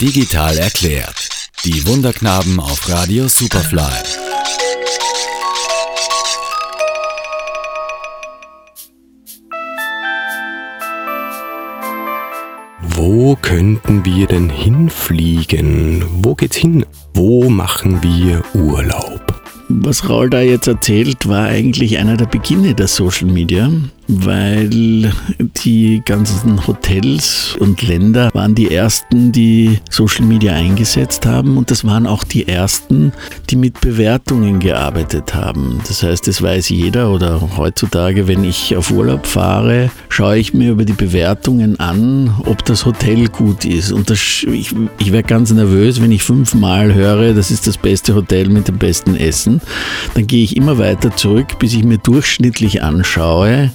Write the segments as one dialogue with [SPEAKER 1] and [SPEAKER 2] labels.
[SPEAKER 1] Digital erklärt. Die Wunderknaben auf Radio Superfly.
[SPEAKER 2] Wo könnten wir denn hinfliegen? Wo geht's hin? Wo machen wir Urlaub?
[SPEAKER 3] Was Raul da jetzt erzählt, war eigentlich einer der Beginne der Social Media weil die ganzen Hotels und Länder waren die ersten, die Social Media eingesetzt haben und das waren auch die ersten, die mit Bewertungen gearbeitet haben. Das heißt, es weiß jeder oder heutzutage, wenn ich auf Urlaub fahre, schaue ich mir über die Bewertungen an, ob das Hotel gut ist. Und das, ich, ich werde ganz nervös, wenn ich fünfmal höre, das ist das beste Hotel mit dem besten Essen. Dann gehe ich immer weiter zurück, bis ich mir durchschnittlich anschaue,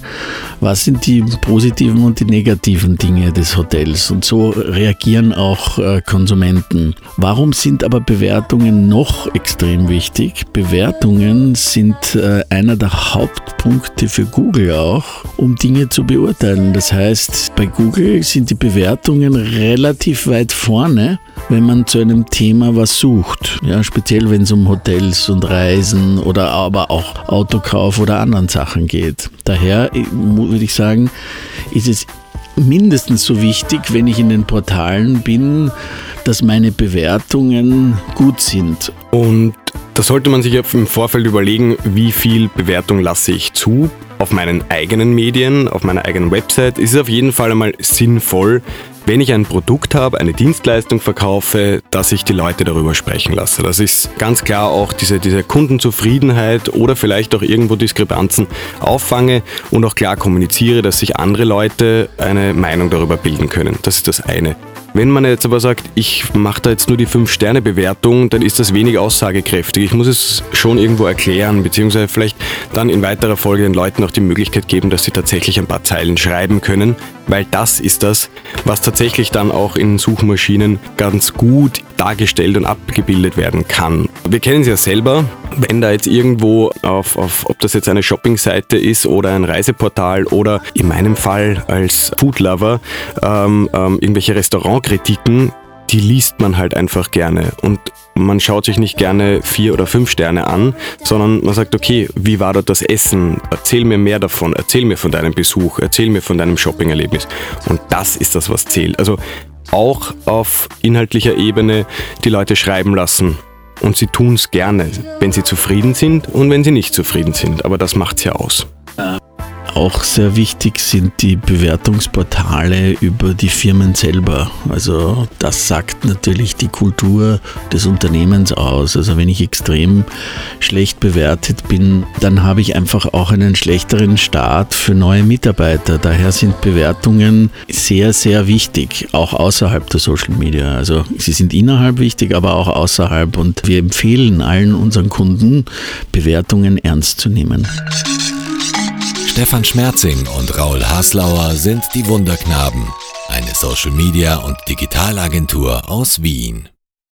[SPEAKER 3] was sind die positiven und die negativen Dinge des Hotels. Und so reagieren auch äh, Konsumenten. Warum sind aber Bewertungen noch extrem wichtig? Bewertungen sind äh, einer der Hauptpunkte für Google auch, um Dinge zu beurteilen. Das heißt, bei Google sind die Bewertungen relativ weit vorne wenn man zu einem Thema was sucht. Ja, speziell wenn es um Hotels und Reisen oder aber auch Autokauf oder anderen Sachen geht. Daher würde ich sagen, ist es mindestens so wichtig, wenn ich in den Portalen bin, dass meine Bewertungen gut sind.
[SPEAKER 2] Und da sollte man sich im Vorfeld überlegen, wie viel Bewertung lasse ich zu. Auf meinen eigenen Medien, auf meiner eigenen Website ist es auf jeden Fall einmal sinnvoll, wenn ich ein Produkt habe, eine Dienstleistung verkaufe, dass ich die Leute darüber sprechen lasse. Das ist ganz klar auch diese, diese Kundenzufriedenheit oder vielleicht auch irgendwo Diskrepanzen auffange und auch klar kommuniziere, dass sich andere Leute eine Meinung darüber bilden können. Das ist das eine. Wenn man jetzt aber sagt, ich mache da jetzt nur die 5-Sterne-Bewertung, dann ist das wenig aussagekräftig. Ich muss es schon irgendwo erklären, beziehungsweise vielleicht dann in weiterer Folge den Leuten auch die Möglichkeit geben, dass sie tatsächlich ein paar Zeilen schreiben können, weil das ist das, was tatsächlich dann auch in Suchmaschinen ganz gut dargestellt und abgebildet werden kann. Wir kennen es ja selber, wenn da jetzt irgendwo auf, auf ob das jetzt eine Shoppingseite ist oder ein Reiseportal oder in meinem Fall als Foodlover ähm, ähm, irgendwelche Restaurantkritiken, die liest man halt einfach gerne und man schaut sich nicht gerne vier oder fünf Sterne an, sondern man sagt, okay, wie war dort das Essen? Erzähl mir mehr davon, erzähl mir von deinem Besuch, erzähl mir von deinem Shoppingerlebnis. Und das ist das, was zählt. Also auch auf inhaltlicher Ebene die Leute schreiben lassen. Und sie tun es gerne, wenn sie zufrieden sind und wenn sie nicht zufrieden sind. Aber das macht es ja aus.
[SPEAKER 3] Auch sehr wichtig sind die Bewertungsportale über die Firmen selber. Also das sagt natürlich die Kultur des Unternehmens aus. Also wenn ich extrem schlecht bewertet bin, dann habe ich einfach auch einen schlechteren Start für neue Mitarbeiter. Daher sind Bewertungen sehr, sehr wichtig, auch außerhalb der Social Media. Also sie sind innerhalb wichtig, aber auch außerhalb. Und wir empfehlen allen unseren Kunden, Bewertungen ernst zu nehmen.
[SPEAKER 1] Stefan Schmerzing und Raul Haslauer sind die Wunderknaben, eine Social Media und Digitalagentur aus Wien.